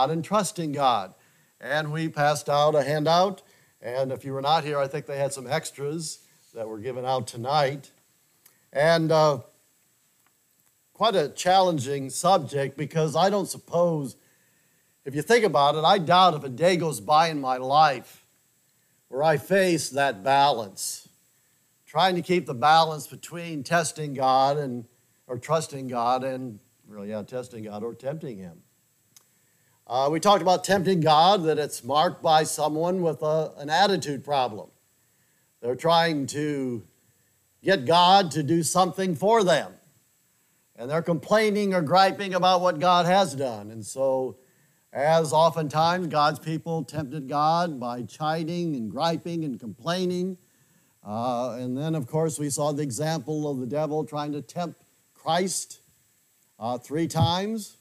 God and trusting God. And we passed out a handout. And if you were not here, I think they had some extras that were given out tonight. And uh, quite a challenging subject because I don't suppose, if you think about it, I doubt if a day goes by in my life where I face that balance, trying to keep the balance between testing God and or trusting God and really, yeah, testing God or tempting Him. Uh, we talked about tempting God, that it's marked by someone with a, an attitude problem. They're trying to get God to do something for them. And they're complaining or griping about what God has done. And so, as oftentimes God's people tempted God by chiding and griping and complaining. Uh, and then, of course, we saw the example of the devil trying to tempt Christ uh, three times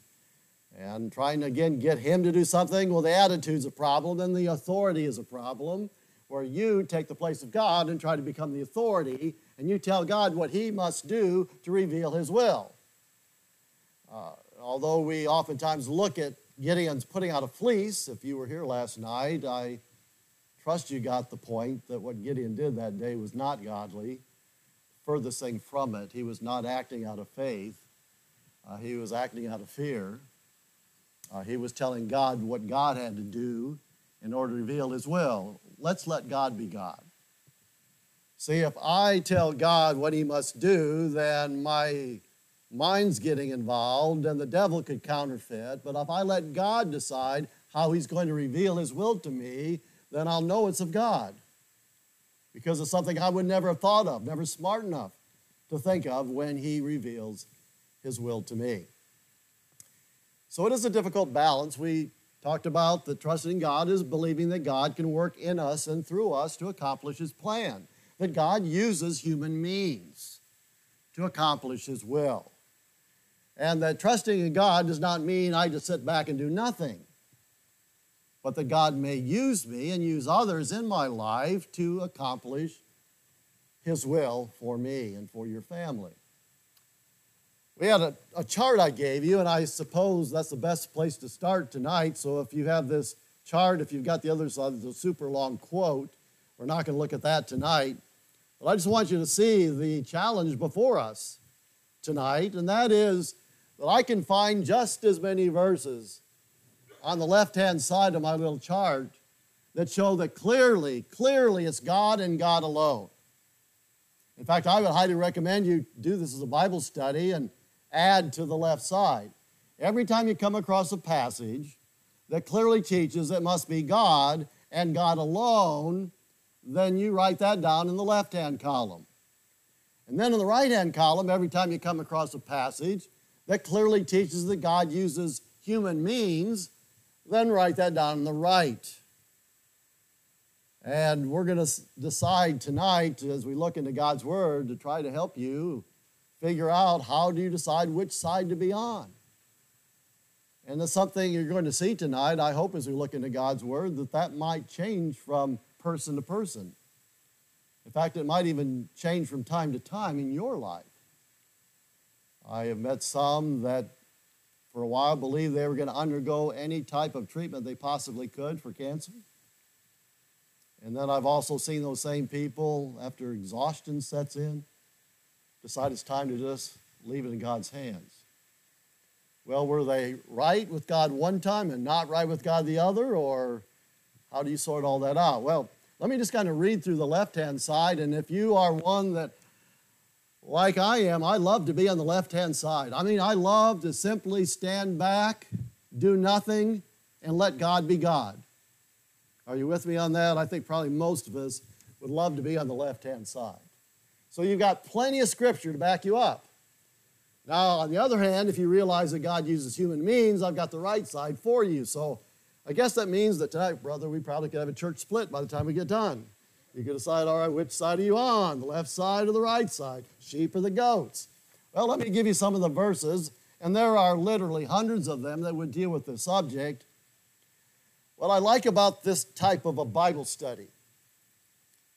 and trying to again get him to do something. Well, the attitude's a problem, and the authority is a problem, where you take the place of God and try to become the authority, and you tell God what he must do to reveal his will. Uh, although we oftentimes look at Gideon's putting out a fleece, if you were here last night, I trust you got the point that what Gideon did that day was not godly. Furthest thing from it, he was not acting out of faith, uh, he was acting out of fear. Uh, he was telling God what God had to do in order to reveal his will. Let's let God be God. See, if I tell God what he must do, then my mind's getting involved and the devil could counterfeit. But if I let God decide how he's going to reveal his will to me, then I'll know it's of God. Because it's something I would never have thought of, never smart enough to think of when he reveals his will to me. So it is a difficult balance. We talked about that trusting God is believing that God can work in us and through us to accomplish His plan, that God uses human means to accomplish His will. And that trusting in God does not mean I just sit back and do nothing, but that God may use me and use others in my life to accomplish His will for me and for your family. We had a, a, chart I gave you, and I suppose that's the best place to start tonight. So if you have this chart, if you've got the other side, it's a super long quote. We're not going to look at that tonight. But I just want you to see the challenge before us tonight, and that is that I can find just as many verses on the left hand side of my little chart that show that clearly, clearly it's God and God alone. In fact, I would highly recommend you do this as a Bible study and add to the left side. Every time you come across a passage that clearly teaches it must be God and God alone, then you write that down in the left hand column. And then in the right hand column, every time you come across a passage that clearly teaches that God uses human means, then write that down in the right. And we're going to decide tonight, as we look into God's Word, to try to help you figure out how do you decide which side to be on. And that's something you're going to see tonight, I hope, as we look into God's Word, that that might change from person to person. In fact, it might even change from time to time in your life. I have met some that for a while believed they were going to undergo any type of treatment they possibly could for cancer. And then I've also seen those same people, after exhaustion sets in, decide it's time to just leave it in God's hands. Well, were they right with God one time and not right with God the other, or how do you sort all that out? Well, let me just kind of read through the left hand side, and if you are one that, like I am, I love to be on the left hand side. I mean, I love to simply stand back, do nothing, and let God be God. Are you with me on that? I think probably most of us would love to be on the left hand side. So you've got plenty of scripture to back you up. Now, on the other hand, if you realize that God uses human means, I've got the right side for you. So I guess that means that tonight, brother, we probably could have a church split by the time we get done. You could decide, all right, which side are you on? The left side or the right side? Sheep or the goats? Well, let me give you some of the verses, and there are literally hundreds of them that would deal with the subject. What I like about this type of a Bible study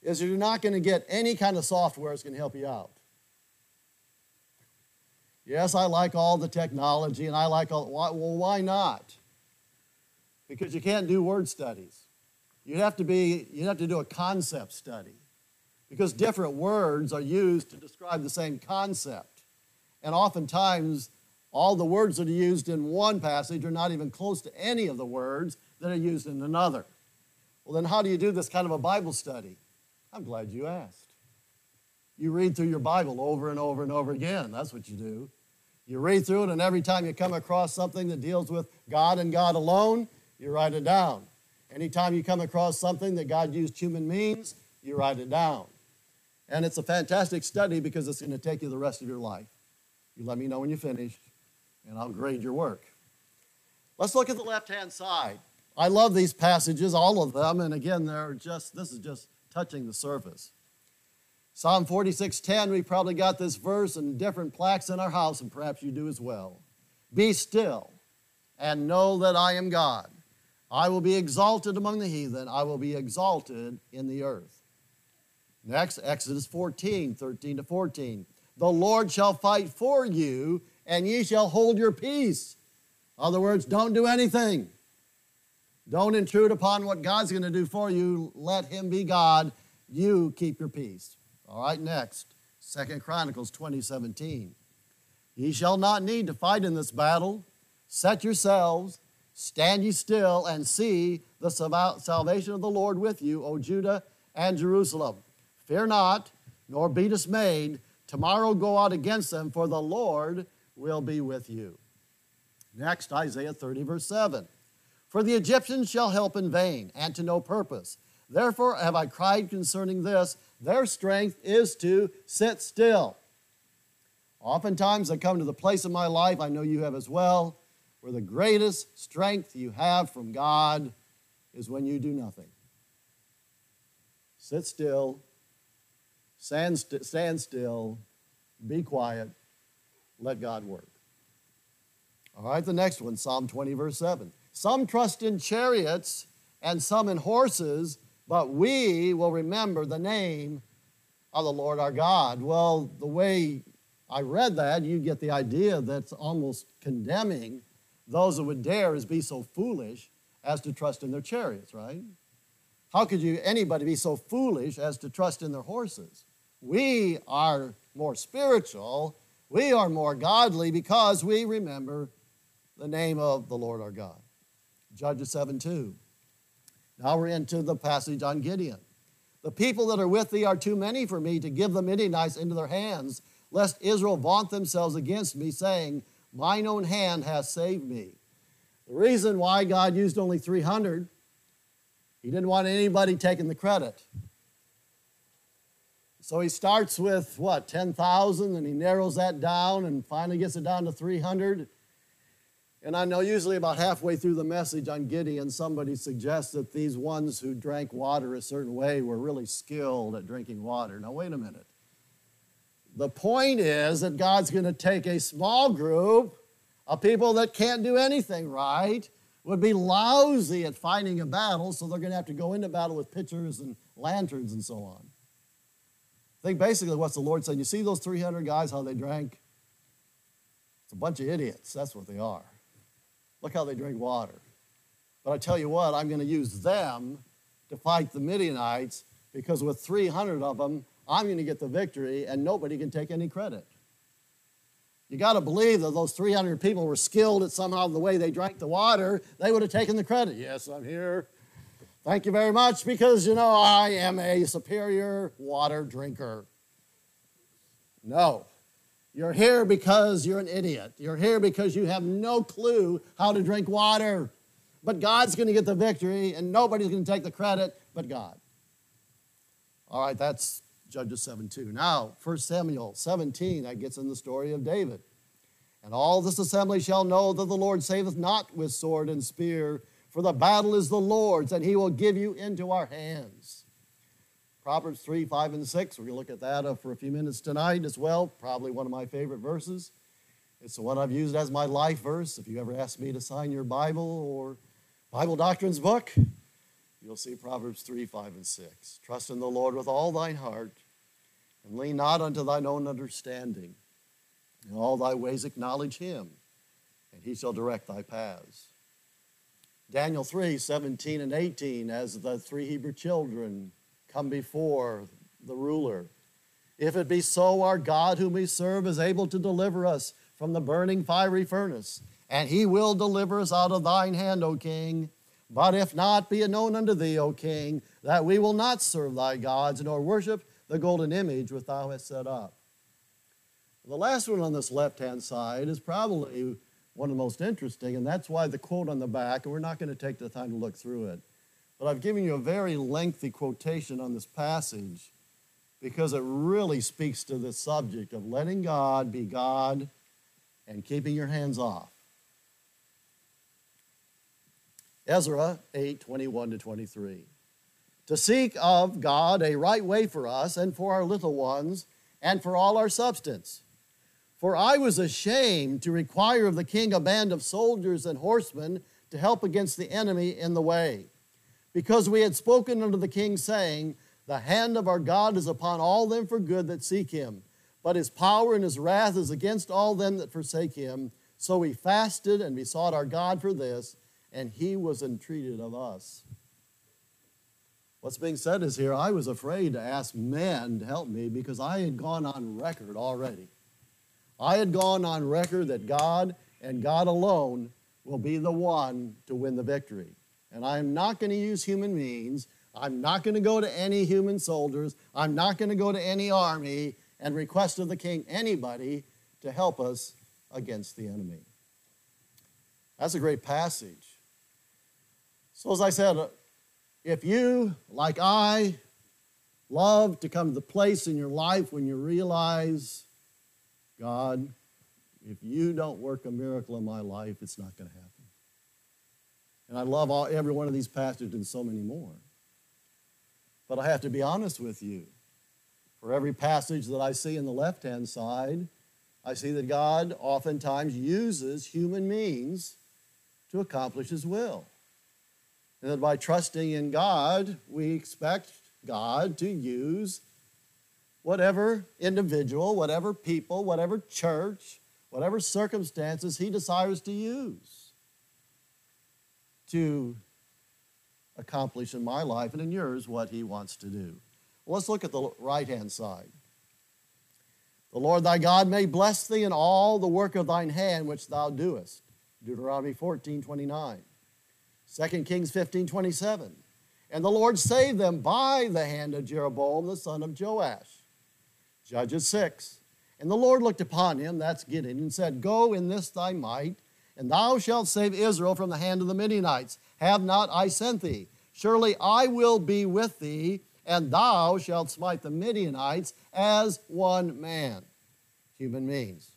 is you're not going to get any kind of software that's going to help you out. Yes, I like all the technology and I like all, well, why not? because you can't do word studies. You have to be you have to do a concept study because different words are used to describe the same concept. And oftentimes all the words that are used in one passage are not even close to any of the words that are used in another. Well, then how do you do this kind of a Bible study? I'm glad you asked. You read through your Bible over and over and over again. That's what you do. You read through it, and every time you come across something that deals with God and God alone, you write it down. Anytime you come across something that God used human means, you write it down. And it's a fantastic study because it's going to take you the rest of your life. You let me know when you finish, and I'll grade your work. Let's look at the left hand side. I love these passages, all of them, and again, they're just, this is just touching the surface. Psalm 46:10, we probably got this verse in different plaques in our house, and perhaps you do as well. Be still and know that I am God. I will be exalted among the heathen, I will be exalted in the earth. Next, Exodus 14, 13 to 14. The Lord shall fight for you, and ye shall hold your peace. In other words, don't do anything. Don't intrude upon what God's going to do for you. Let Him be God. You keep your peace. All right, next. Second Chronicles 20, 17. Ye shall not need to fight in this battle. Set yourselves, stand ye still, and see the salvation of the Lord with you, O Judah and Jerusalem. Fear not, nor be dismayed. Tomorrow go out against them, for the Lord will be with you. Next, Isaiah 30, verse 7. For the Egyptians shall help in vain, and to no purpose. Therefore have I cried concerning this, their strength is to sit still. Oftentimes I come to the place in my life, I know you have as well, where the greatest strength you have from God is when you do nothing. Sit still, stand, st- stand still, be quiet, let God work. All right, the next one, Psalm 20, verse 7. Some trust in chariots and some in horses, but we will remember the name of the Lord our God. Well, the way I read that, you get the idea that's almost condemning those that would dare as be so foolish as to trust in their chariots, right? How could you anybody be so foolish as to trust in their horses? We are more spiritual, we are more godly because we remember the name of the Lord our God. Judges 7 2. Now we're into the passage on Gideon. The people that are with thee are too many for me to give the Midianites into their hands, lest Israel vaunt themselves against me, saying, Mine own hand has saved me. The reason why God used only 300, he didn't want anybody taking the credit. So he starts with what, 10,000, and he narrows that down and finally gets it down to 300. And I know usually about halfway through the message on Gideon, somebody suggests that these ones who drank water a certain way were really skilled at drinking water. Now, wait a minute. The point is that God's going to take a small group of people that can't do anything right, would be lousy at fighting a battle, so they're going to have to go into battle with pitchers and lanterns and so on. I think basically what's the Lord saying? You see those 300 guys, how they drank? It's a bunch of idiots. That's what they are. Look how they drink water. But I tell you what, I'm going to use them to fight the Midianites because with 300 of them, I'm going to get the victory and nobody can take any credit. You got to believe that those 300 people were skilled at somehow the way they drank the water, they would have taken the credit. Yes, I'm here. Thank you very much because, you know, I am a superior water drinker. No. You're here because you're an idiot. You're here because you have no clue how to drink water. But God's going to get the victory, and nobody's going to take the credit but God. All right, that's Judges 7 2. Now, 1 Samuel 17, that gets in the story of David. And all this assembly shall know that the Lord saveth not with sword and spear, for the battle is the Lord's, and he will give you into our hands. Proverbs 3, 5, and 6. We're going to look at that uh, for a few minutes tonight as well. Probably one of my favorite verses. It's the one I've used as my life verse. If you ever ask me to sign your Bible or Bible Doctrines book, you'll see Proverbs 3, 5, and 6. Trust in the Lord with all thine heart, and lean not unto thine own understanding. In all thy ways acknowledge him, and he shall direct thy paths. Daniel 3 17 and 18, as the three Hebrew children come before the ruler. If it be so, our God, whom we serve, is able to deliver us from the burning fiery furnace, and he will deliver us out of thine hand, O king. But if not, be it known unto thee, O king, that we will not serve thy gods, nor worship the golden image which thou hast set up. The last one on this left hand side is probably one of the most interesting, and that's why the quote on the back, and we're not going to take the time to look through it. But I've given you a very lengthy quotation on this passage because it really speaks to the subject of letting God be God and keeping your hands off. Ezra 8 21 to 23. To seek of God a right way for us and for our little ones and for all our substance. For I was ashamed to require of the king a band of soldiers and horsemen to help against the enemy in the way because we had spoken unto the king, saying, The hand of our God is upon all them for good that seek him, but his power and his wrath is against all them that forsake him. So we fasted and besought our God for this, and he was entreated of us. What's being said is here, I was afraid to ask men to help me because I had gone on record already. I had gone on record that God and God alone will be the one to win the victory and I'm not going to use human means. I'm not going to go to any human soldiers. I'm not going to go to any army and request of the king anybody to help us against the enemy. That's a great passage. So, as I said, uh, if you, like I, love to come to the place in your life when you realize, God, if you don't work a miracle in my life, it's not going to happen. And I love all, every one of these passages and so many more. But I have to be honest with you. For every passage that I see in the left hand side, I see that God oftentimes uses human means to accomplish his will. And that by trusting in God, we expect God to use whatever individual, whatever people, whatever church, whatever circumstances he desires to use to accomplish in my life and in yours what he wants to do. Well, let's look at the right hand side. The Lord thy God may bless thee in all the work of thine hand which thou doest. Deuteronomy 14, 29. 2 Kings 15, 27. And the Lord saved them by the hand of Jeroboam the son of Joash. Judges 6. And the Lord looked upon him, that's Gideon, and said, Go in this thy might, and thou shalt save Israel from the hand of the Midianites. Have not I sent thee? Surely I will be with thee, and thou shalt smite the Midianites as one man. Human means.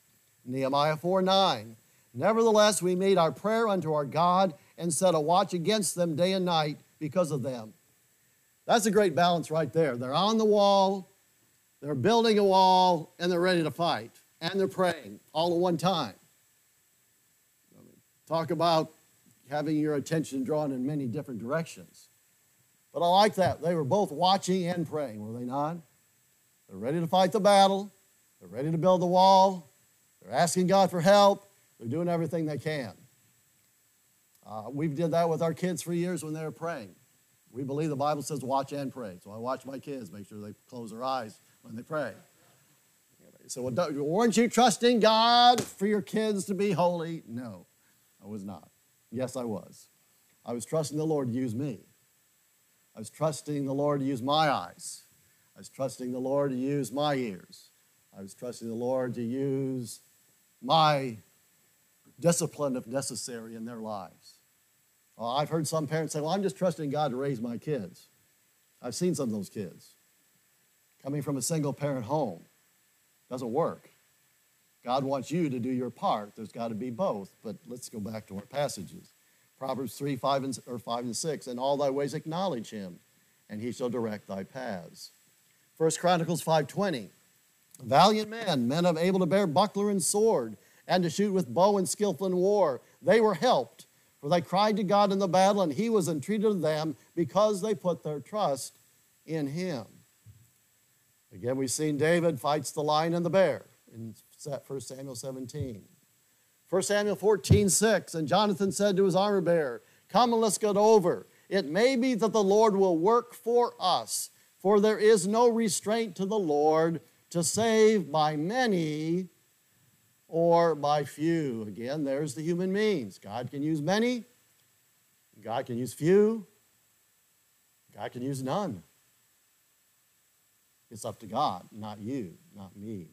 Nehemiah 4 9. Nevertheless, we made our prayer unto our God and set a watch against them day and night because of them. That's a great balance right there. They're on the wall, they're building a wall, and they're ready to fight. And they're praying all at one time. Talk about having your attention drawn in many different directions. But I like that. They were both watching and praying, were they not? They're ready to fight the battle, they're ready to build the wall, they're asking God for help, they're doing everything they can. Uh, we did that with our kids for years when they were praying. We believe the Bible says watch and pray. So I watch my kids, make sure they close their eyes when they pray. So, weren't you trusting God for your kids to be holy? No. I was not. Yes, I was. I was trusting the Lord to use me. I was trusting the Lord to use my eyes. I was trusting the Lord to use my ears. I was trusting the Lord to use my discipline if necessary in their lives. Well, I've heard some parents say, Well, I'm just trusting God to raise my kids. I've seen some of those kids coming from a single parent home. Doesn't work. God wants you to do your part. There's got to be both. But let's go back to our passages. Proverbs 3, 5 and, or 5 and 6. In all thy ways acknowledge him, and he shall direct thy paths. 1 Chronicles 5.20. Valiant men, men of able to bear buckler and sword, and to shoot with bow and skillful in war. They were helped, for they cried to God in the battle, and he was entreated of them because they put their trust in him. Again, we've seen David fights the lion and the bear in 1 Samuel 17. 1 Samuel 14, 6. And Jonathan said to his armor bearer, Come and let's get over. It may be that the Lord will work for us, for there is no restraint to the Lord to save by many or by few. Again, there's the human means. God can use many, God can use few, God can use none. It's up to God, not you, not me.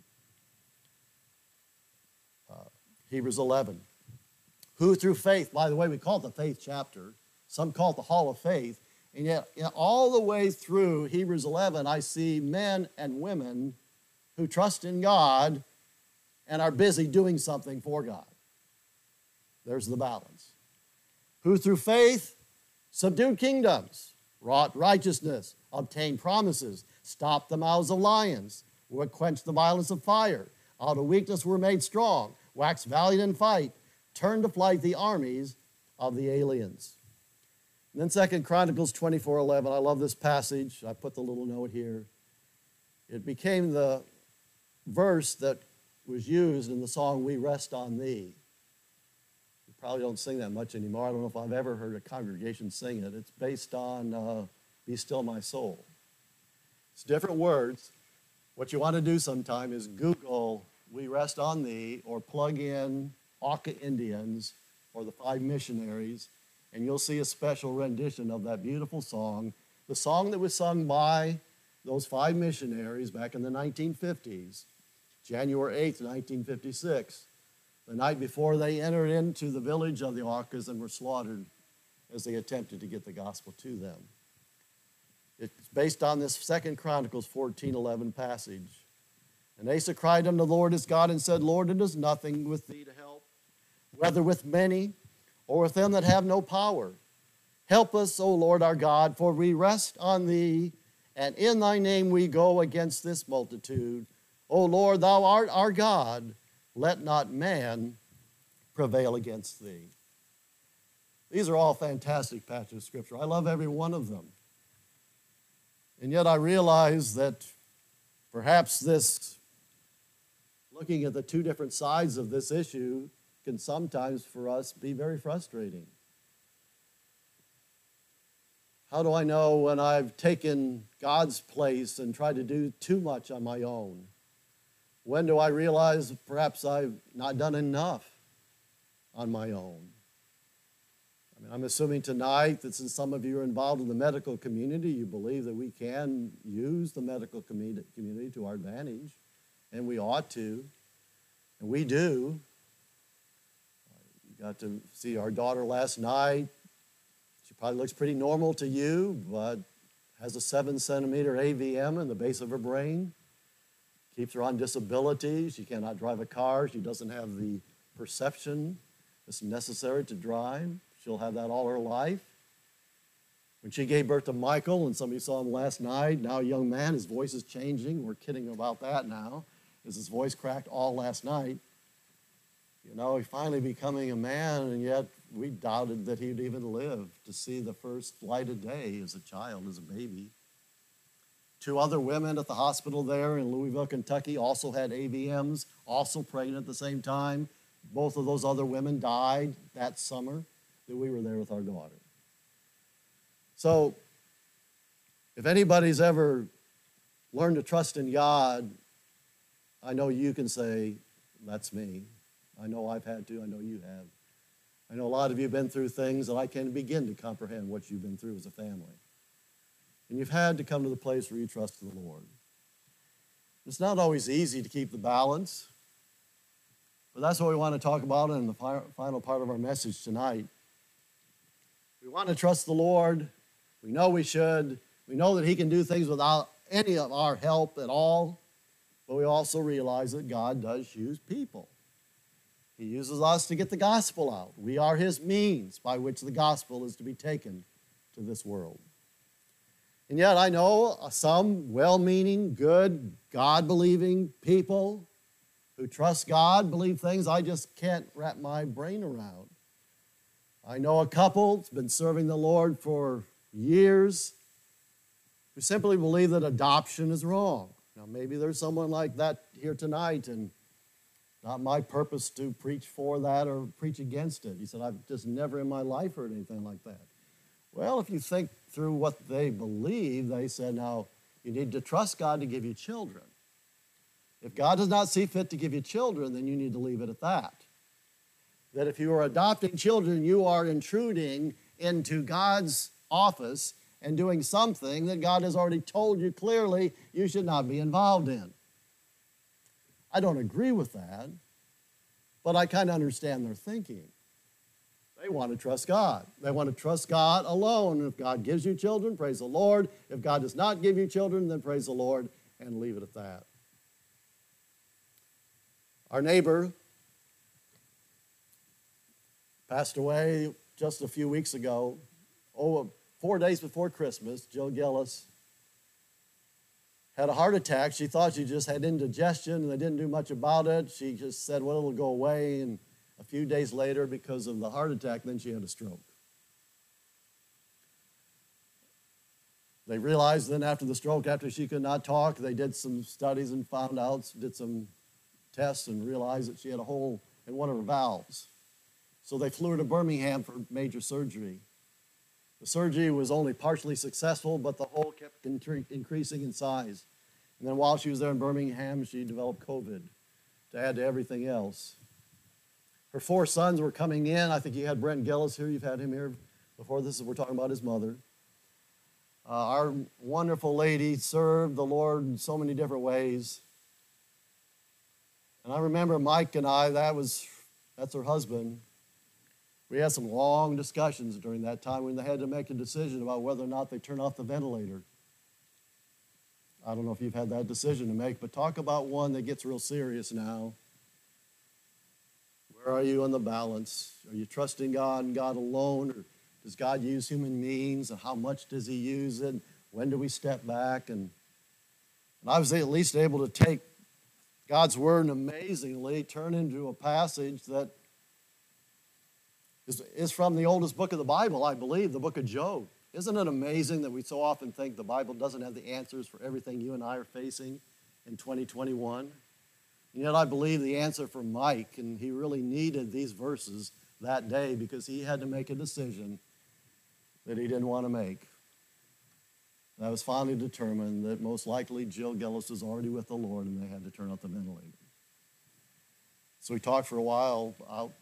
Uh, Hebrews 11. Who through faith, by the way, we call it the faith chapter, some call it the hall of faith, and yet all the way through Hebrews 11, I see men and women who trust in God and are busy doing something for God. There's the balance. Who through faith subdued kingdoms, wrought righteousness, obtained promises, stopped the mouths of lions, would quench the violence of fire, out of weakness were made strong, waxed valiant in fight, turn to flight the armies of the aliens. And then Second Chronicles 24 11. I love this passage. I put the little note here. It became the verse that was used in the song We Rest on Thee. You probably don't sing that much anymore. I don't know if I've ever heard a congregation sing it. It's based on uh, Be Still My Soul. It's different words. What you want to do sometime is Google We Rest on Thee or plug in Auca Indians or the Five Missionaries, and you'll see a special rendition of that beautiful song. The song that was sung by those five missionaries back in the 1950s, January 8th, 1956, the night before they entered into the village of the Aucas and were slaughtered as they attempted to get the gospel to them. It's based on this Second Chronicles 14 11 passage. And Asa cried unto the Lord his God and said, Lord, it is nothing with thee to help, whether with many or with them that have no power. Help us, O Lord our God, for we rest on thee, and in thy name we go against this multitude. O Lord, thou art our God, let not man prevail against thee. These are all fantastic passages of Scripture. I love every one of them. And yet I realize that perhaps this, looking at the two different sides of this issue, can sometimes for us be very frustrating. How do I know when I've taken God's place and tried to do too much on my own? When do I realize perhaps I've not done enough on my own? I mean, I'm assuming tonight that since some of you are involved in the medical community, you believe that we can use the medical community to our advantage, and we ought to, and we do. You got to see our daughter last night. She probably looks pretty normal to you, but has a seven centimeter AVM in the base of her brain. Keeps her on disability. She cannot drive a car. She doesn't have the perception that's necessary to drive. She'll have that all her life. When she gave birth to Michael, and somebody saw him last night, now a young man, his voice is changing. We're kidding about that now, as his voice cracked all last night. You know, he finally becoming a man, and yet we doubted that he'd even live to see the first light of day as a child, as a baby. Two other women at the hospital there in Louisville, Kentucky, also had AVMs, also pregnant at the same time. Both of those other women died that summer that we were there with our daughter. So, if anybody's ever learned to trust in God, I know you can say, That's me. I know I've had to. I know you have. I know a lot of you have been through things that I can't begin to comprehend what you've been through as a family. And you've had to come to the place where you trust the Lord. It's not always easy to keep the balance, but that's what we want to talk about in the final part of our message tonight. We want to trust the Lord. We know we should. We know that He can do things without any of our help at all. But we also realize that God does use people. He uses us to get the gospel out. We are His means by which the gospel is to be taken to this world. And yet, I know some well meaning, good, God believing people who trust God believe things I just can't wrap my brain around. I know a couple that's been serving the Lord for years who simply believe that adoption is wrong. Now, maybe there's someone like that here tonight, and Not my purpose to preach for that or preach against it. He said, I've just never in my life heard anything like that. Well, if you think through what they believe, they said, now you need to trust God to give you children. If God does not see fit to give you children, then you need to leave it at that. That if you are adopting children, you are intruding into God's office and doing something that God has already told you clearly you should not be involved in. I don't agree with that, but I kind of understand their thinking. They want to trust God. They want to trust God alone. If God gives you children, praise the Lord. If God does not give you children, then praise the Lord and leave it at that. Our neighbor passed away just a few weeks ago. Oh, four days before Christmas, Jill Gillis had a heart attack. She thought she just had indigestion and they didn't do much about it. She just said, well, it'll go away. And a few days later, because of the heart attack, then she had a stroke. They realized then after the stroke, after she could not talk, they did some studies and found out, did some tests and realized that she had a hole in one of her valves. So they flew her to Birmingham for major surgery. The surgery was only partially successful, but the hole kept increasing in size. And then while she was there in Birmingham, she developed COVID to add to everything else. Her four sons were coming in. I think you had Brent Gillis here. You've had him here before. This is we're talking about his mother. Uh, our wonderful lady served the Lord in so many different ways. And I remember Mike and I, that was that's her husband. We had some long discussions during that time when they had to make a decision about whether or not they turn off the ventilator. I don't know if you've had that decision to make, but talk about one that gets real serious now. Where are you on the balance? Are you trusting God and God alone, or does God use human means, and how much does He use it? When do we step back? And, and I was at least able to take God's word and amazingly turn into a passage that is, is from the oldest book of the Bible, I believe, the book of Job. Isn't it amazing that we so often think the Bible doesn't have the answers for everything you and I are facing in 2021? And yet I believe the answer for Mike, and he really needed these verses that day because he had to make a decision that he didn't want to make. And I was finally determined that most likely Jill Gillis was already with the Lord and they had to turn off the ventilator. So we talked for a while out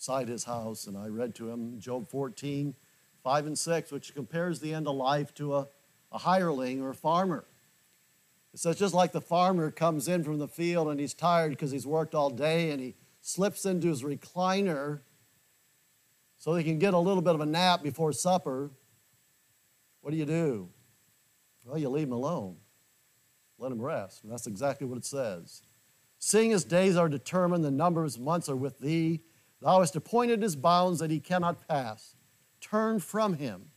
outside his house, and I read to him Job 14, 5 and 6, which compares the end of life to a, a hireling or a farmer. It says, just like the farmer comes in from the field and he's tired because he's worked all day and he slips into his recliner so he can get a little bit of a nap before supper, what do you do? Well, you leave him alone. Let him rest. And that's exactly what it says. Seeing his days are determined, the number of his months are with thee. Thou hast appointed his bounds that he cannot pass. Turn from him,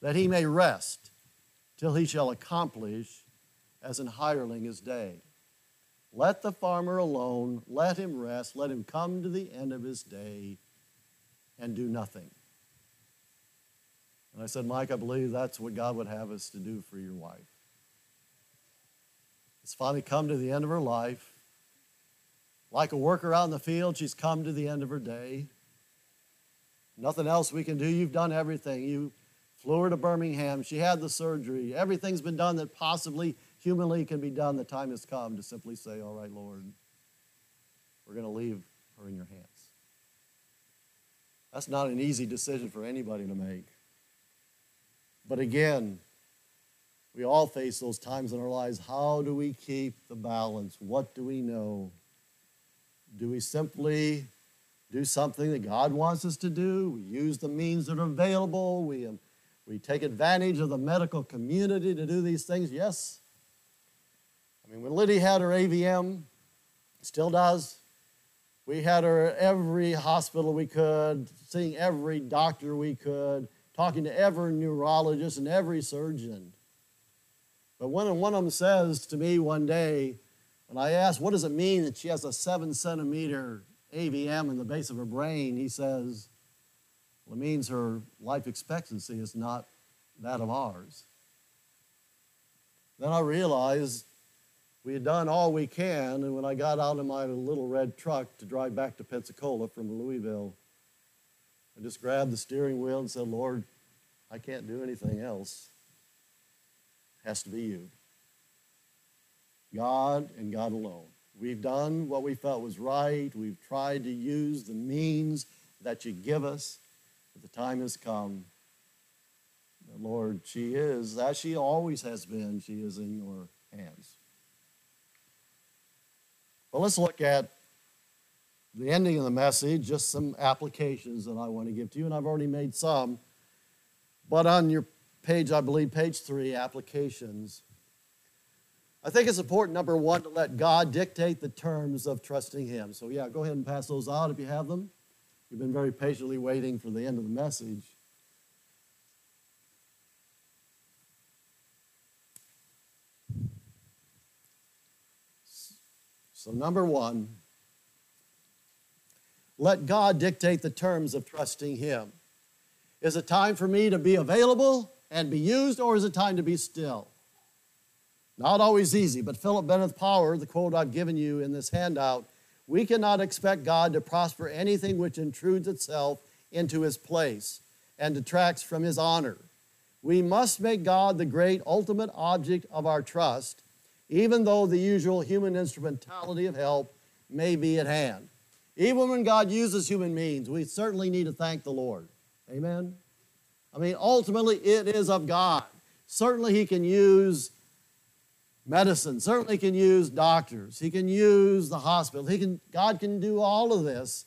that he may rest, till he shall accomplish as an hireling his day. Let the farmer alone, let him rest, let him come to the end of his day and do nothing. And I said, Mike, I believe that's what God would have us to do for your wife. It's finally come to the end of her life. Like a worker out in the field, she's come to the end of her day. Nothing else we can do. You've done everything. You flew her to Birmingham. She had the surgery. Everything's been done that possibly humanly can be done. The time has come to simply say, All right, Lord, we're going to leave her in your hands. That's not an easy decision for anybody to make. But again, we all face those times in our lives. How do we keep the balance? What do we know? Do we simply do something that God wants us to do? We use the means that are available. We, um, we take advantage of the medical community to do these things. Yes. I mean, when Liddy had her AVM, still does. We had her at every hospital we could, seeing every doctor we could, talking to every neurologist and every surgeon. But when one of them says to me one day, when I asked, what does it mean that she has a seven centimeter AVM in the base of her brain, he says, well, it means her life expectancy is not that of ours. Then I realized we had done all we can, and when I got out of my little red truck to drive back to Pensacola from Louisville, I just grabbed the steering wheel and said, Lord, I can't do anything else. It has to be you. God and God alone. We've done what we felt was right. We've tried to use the means that you give us, but the time has come. Lord, she is, as she always has been, she is in your hands. Well, let's look at the ending of the message, just some applications that I want to give to you, and I've already made some. But on your page, I believe, page three, applications, I think it's important, number one, to let God dictate the terms of trusting Him. So, yeah, go ahead and pass those out if you have them. You've been very patiently waiting for the end of the message. So, number one, let God dictate the terms of trusting Him. Is it time for me to be available and be used, or is it time to be still? Not always easy, but Philip Bennett Power, the quote I've given you in this handout, we cannot expect God to prosper anything which intrudes itself into his place and detracts from his honor. We must make God the great ultimate object of our trust, even though the usual human instrumentality of help may be at hand. Even when God uses human means, we certainly need to thank the Lord. Amen? I mean, ultimately, it is of God. Certainly, He can use medicine. Certainly can use doctors. He can use the hospital. He can, God can do all of this.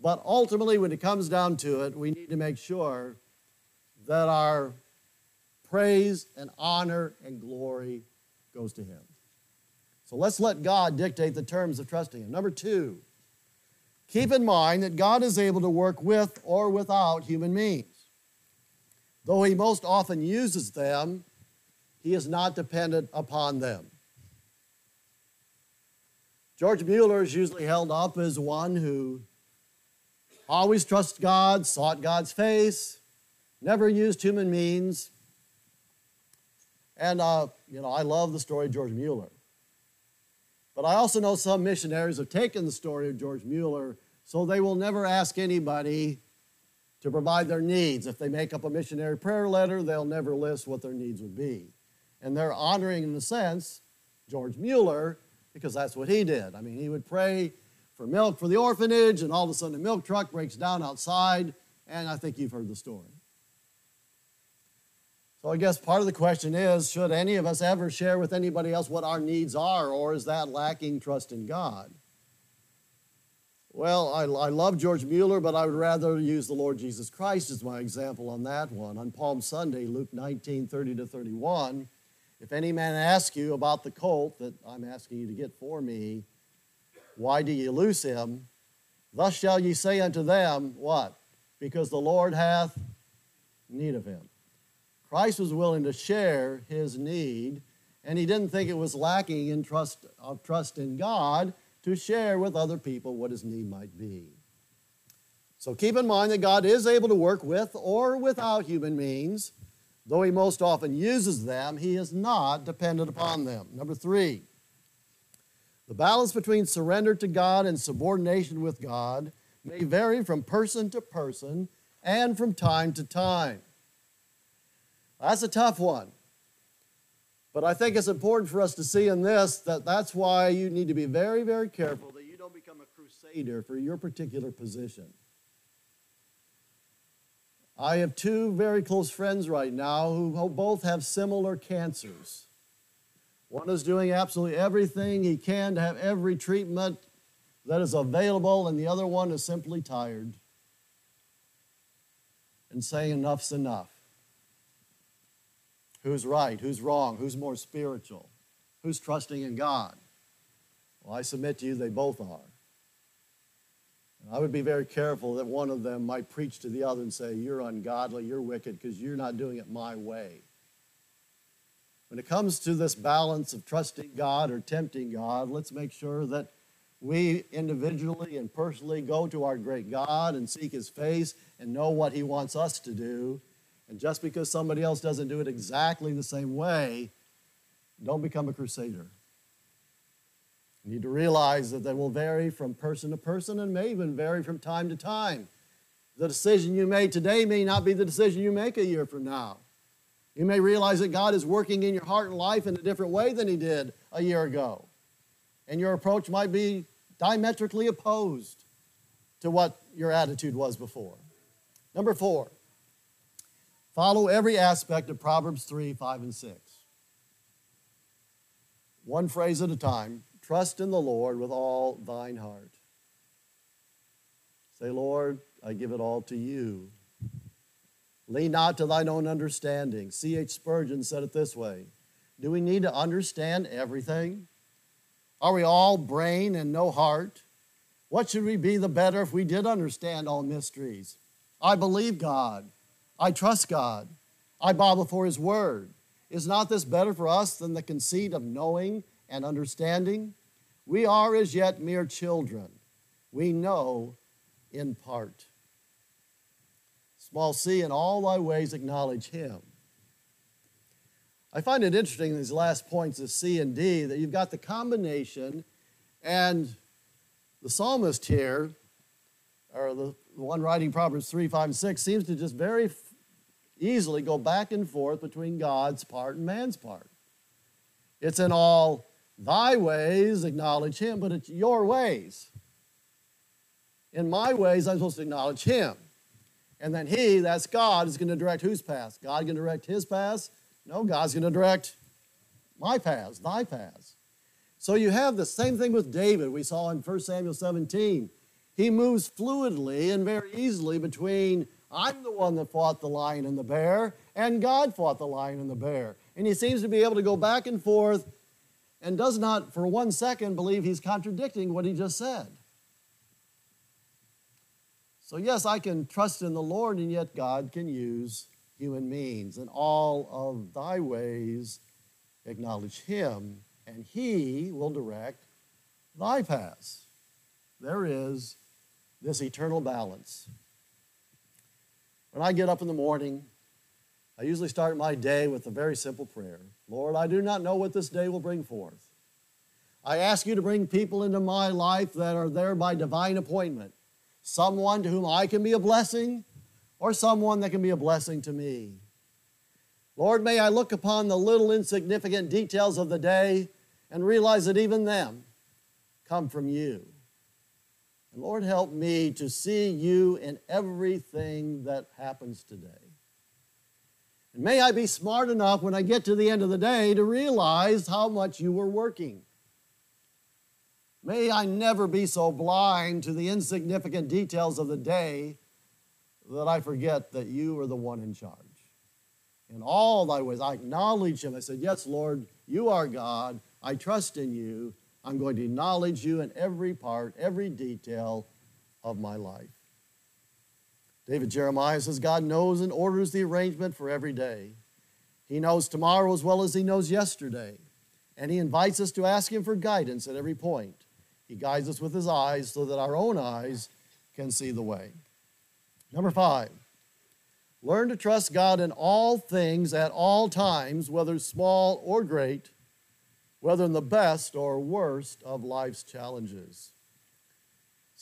But ultimately, when it comes down to it, we need to make sure that our praise and honor and glory goes to Him. So let's let God dictate the terms of trusting Him. Number two, keep in mind that God is able to work with or without human means. Though He most often uses them, he is not dependent upon them. George Mueller is usually held up as one who always trusted God, sought God's face, never used human means. And, uh, you know, I love the story of George Mueller. But I also know some missionaries have taken the story of George Mueller so they will never ask anybody to provide their needs. If they make up a missionary prayer letter, they'll never list what their needs would be. And they're honoring, in a sense, George Mueller because that's what he did. I mean, he would pray for milk for the orphanage, and all of a sudden, a milk truck breaks down outside, and I think you've heard the story. So I guess part of the question is should any of us ever share with anybody else what our needs are, or is that lacking trust in God? Well, I, I love George Mueller, but I would rather use the Lord Jesus Christ as my example on that one. On Palm Sunday, Luke 19 30 to 31, if any man ask you about the colt that I'm asking you to get for me, why do you loose him? Thus shall ye say unto them, What? Because the Lord hath need of him. Christ was willing to share his need, and he didn't think it was lacking in trust of trust in God to share with other people what his need might be. So keep in mind that God is able to work with or without human means. Though he most often uses them, he is not dependent upon them. Number three, the balance between surrender to God and subordination with God may vary from person to person and from time to time. That's a tough one. But I think it's important for us to see in this that that's why you need to be very, very careful that you don't become a crusader for your particular position. I have two very close friends right now who both have similar cancers. One is doing absolutely everything he can to have every treatment that is available, and the other one is simply tired and saying, Enough's enough. Who's right? Who's wrong? Who's more spiritual? Who's trusting in God? Well, I submit to you, they both are. I would be very careful that one of them might preach to the other and say, You're ungodly, you're wicked, because you're not doing it my way. When it comes to this balance of trusting God or tempting God, let's make sure that we individually and personally go to our great God and seek His face and know what He wants us to do. And just because somebody else doesn't do it exactly the same way, don't become a crusader. You need to realize that they will vary from person to person and may even vary from time to time. The decision you made today may not be the decision you make a year from now. You may realize that God is working in your heart and life in a different way than He did a year ago. And your approach might be diametrically opposed to what your attitude was before. Number four, follow every aspect of Proverbs 3, 5, and 6. One phrase at a time. Trust in the Lord with all thine heart. Say, Lord, I give it all to you. Lean not to thine own understanding. C.H. Spurgeon said it this way Do we need to understand everything? Are we all brain and no heart? What should we be the better if we did understand all mysteries? I believe God. I trust God. I bow before His Word. Is not this better for us than the conceit of knowing and understanding? We are as yet mere children. We know in part. Small c, in all thy ways acknowledge him. I find it interesting in these last points of C and D that you've got the combination, and the psalmist here, or the one writing Proverbs 3, 5, and 6, seems to just very easily go back and forth between God's part and man's part. It's in all thy ways, acknowledge him, but it's your ways. In my ways, I'm supposed to acknowledge him. And then he, that's God, is going to direct whose path? God going to direct his path? No, God's going to direct my paths, thy paths. So you have the same thing with David we saw in 1 Samuel 17. He moves fluidly and very easily between I'm the one that fought the lion and the bear, and God fought the lion and the bear. And he seems to be able to go back and forth and does not for one second believe he's contradicting what he just said. So, yes, I can trust in the Lord, and yet God can use human means. In all of thy ways, acknowledge him, and he will direct thy paths. There is this eternal balance. When I get up in the morning, I usually start my day with a very simple prayer Lord, I do not know what this day will bring forth. I ask you to bring people into my life that are there by divine appointment someone to whom I can be a blessing, or someone that can be a blessing to me. Lord, may I look upon the little insignificant details of the day and realize that even them come from you. And Lord, help me to see you in everything that happens today. And may I be smart enough when I get to the end of the day to realize how much you were working. May I never be so blind to the insignificant details of the day that I forget that you are the one in charge. In all thy ways, I acknowledge him. I said, Yes, Lord, you are God. I trust in you. I'm going to acknowledge you in every part, every detail of my life. David Jeremiah says, God knows and orders the arrangement for every day. He knows tomorrow as well as he knows yesterday. And he invites us to ask him for guidance at every point. He guides us with his eyes so that our own eyes can see the way. Number five, learn to trust God in all things at all times, whether small or great, whether in the best or worst of life's challenges.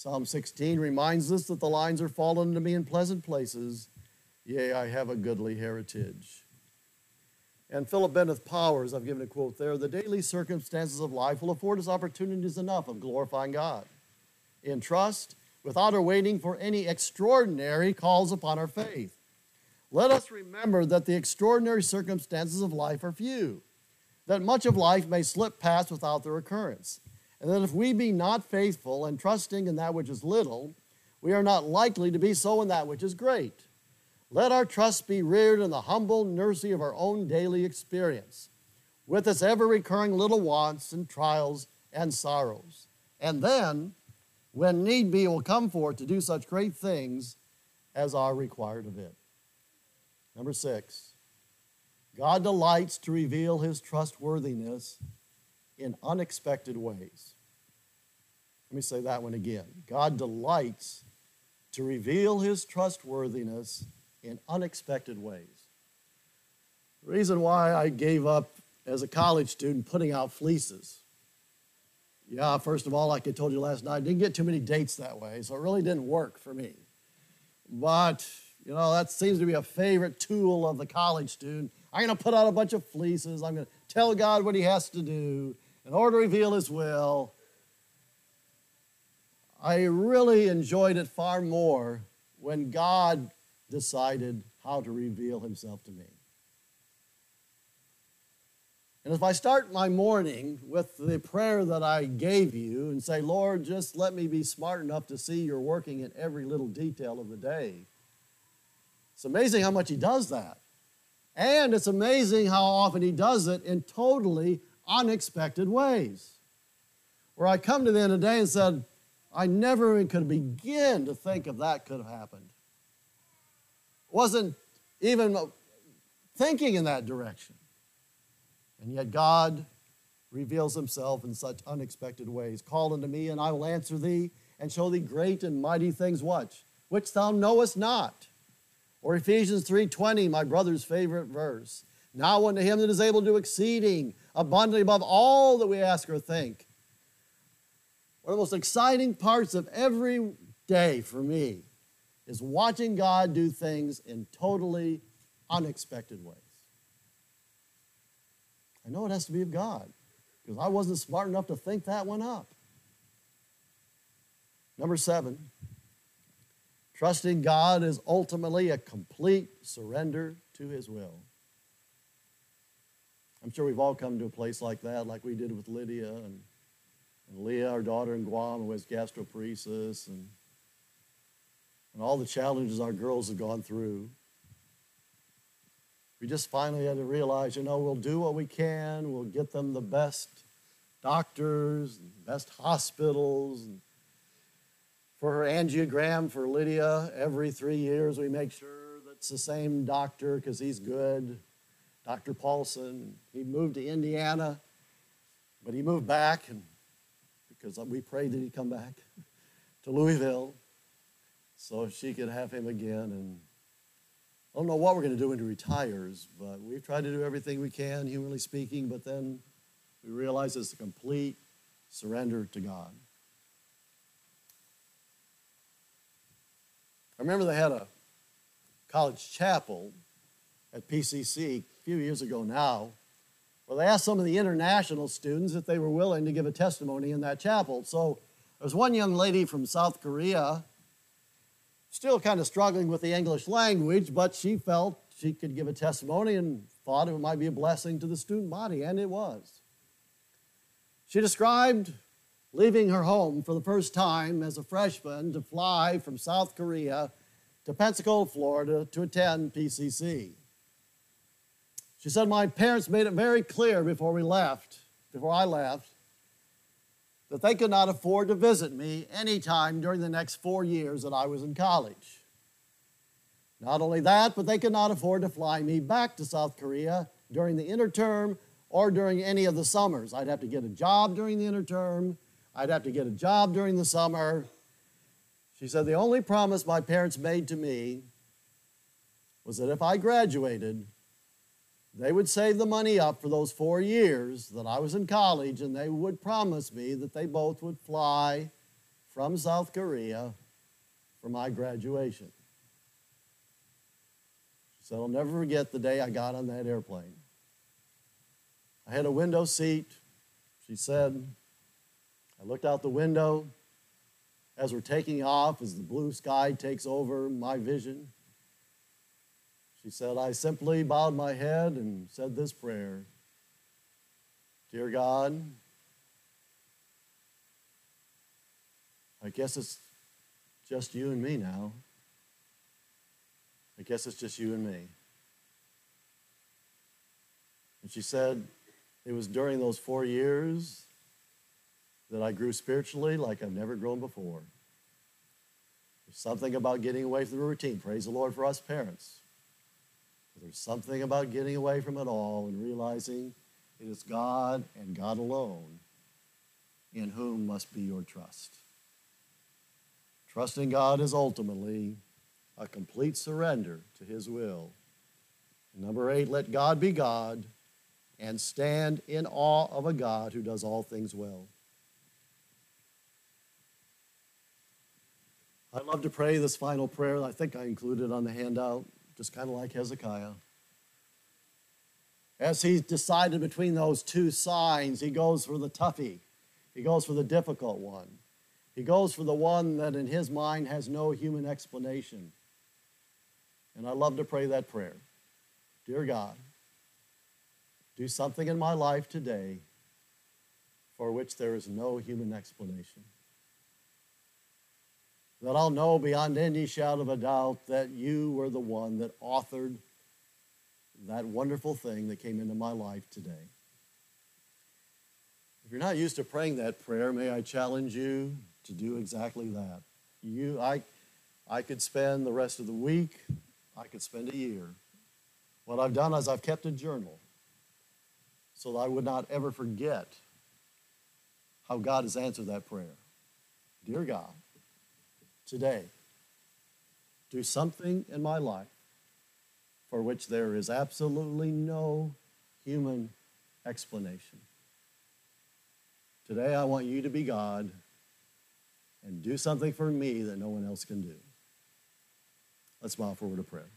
Psalm 16 reminds us that the lines are fallen to me in pleasant places. Yea, I have a goodly heritage. And Philip Bennett Powers, I've given a quote there the daily circumstances of life will afford us opportunities enough of glorifying God in trust without our waiting for any extraordinary calls upon our faith. Let us remember that the extraordinary circumstances of life are few, that much of life may slip past without their occurrence, and that if we be not faithful and trusting in that which is little, we are not likely to be so in that which is great. Let our trust be reared in the humble nursery of our own daily experience, with its ever recurring little wants and trials and sorrows. And then, when need be, will come forth to do such great things as are required of it. Number six, God delights to reveal his trustworthiness in unexpected ways. Let me say that one again. God delights to reveal his trustworthiness in unexpected ways. The reason why I gave up as a college student putting out fleeces Yeah, first of all, like I told you last night, I didn't get too many dates that way, so it really didn't work for me. But, you know, that seems to be a favorite tool of the college student. I'm going to put out a bunch of fleeces. I'm going to tell God what He has to do in order to reveal His will. I really enjoyed it far more when God decided how to reveal Himself to me. And if I start my morning with the prayer that I gave you and say, Lord, just let me be smart enough to see you're working in every little detail of the day, it's amazing how much He does that. And it's amazing how often He does it in totally unexpected ways. Where I come to the end of the day and said, I never even could begin to think of that could have happened. Wasn't even thinking in that direction. And yet God reveals himself in such unexpected ways. Call unto me, and I will answer thee, and show thee great and mighty things, what? Which thou knowest not. Or Ephesians 3:20, my brother's favorite verse. Now unto him that is able to do exceeding abundantly above all that we ask or think. One of the most exciting parts of every day for me is watching God do things in totally unexpected ways. I know it has to be of God because I wasn't smart enough to think that one up. Number seven, trusting God is ultimately a complete surrender to His will. I'm sure we've all come to a place like that, like we did with Lydia and, and Leah, our daughter in Guam, who has gastroparesis, and, and all the challenges our girls have gone through. We just finally had to realize, you know, we'll do what we can. We'll get them the best doctors, best hospitals. For her angiogram for Lydia, every three years we make sure that's the same doctor because he's good. Dr. Paulson, he moved to Indiana, but he moved back and because we prayed that he'd come back to Louisville so she could have him again and I don't know what we're going to do when he retires, but we've tried to do everything we can, humanly speaking, but then we realize it's a complete surrender to God. I remember they had a college chapel at PCC few years ago now, where they asked some of the international students if they were willing to give a testimony in that chapel. So there was one young lady from South Korea still kind of struggling with the English language, but she felt she could give a testimony and thought it might be a blessing to the student body, and it was. She described leaving her home for the first time as a freshman to fly from South Korea to Pensacola, Florida to attend PCC. She said, My parents made it very clear before we left, before I left, that they could not afford to visit me anytime during the next four years that I was in college. Not only that, but they could not afford to fly me back to South Korea during the interterm or during any of the summers. I'd have to get a job during the interterm, I'd have to get a job during the summer. She said, The only promise my parents made to me was that if I graduated, they would save the money up for those four years that I was in college, and they would promise me that they both would fly from South Korea for my graduation. She said, I'll never forget the day I got on that airplane. I had a window seat. She said, I looked out the window as we're taking off, as the blue sky takes over my vision. She said, I simply bowed my head and said this prayer Dear God, I guess it's just you and me now. I guess it's just you and me. And she said, It was during those four years that I grew spiritually like I've never grown before. There's something about getting away from the routine. Praise the Lord for us parents. There's something about getting away from it all and realizing it is God and God alone in whom must be your trust. Trusting God is ultimately a complete surrender to His will. Number eight, let God be God and stand in awe of a God who does all things well. I love to pray this final prayer I think I included on the handout just kind of like Hezekiah. As he decided between those two signs, he goes for the toughie. He goes for the difficult one. He goes for the one that in his mind has no human explanation. And I love to pray that prayer. Dear God, do something in my life today for which there is no human explanation. That I'll know beyond any shadow of a doubt that you were the one that authored that wonderful thing that came into my life today. If you're not used to praying that prayer, may I challenge you to do exactly that. You, I, I could spend the rest of the week, I could spend a year. What I've done is I've kept a journal so that I would not ever forget how God has answered that prayer. Dear God, today, do something in my life for which there is absolutely no human explanation. Today, I want you to be God and do something for me that no one else can do. Let's bow forward to prayer.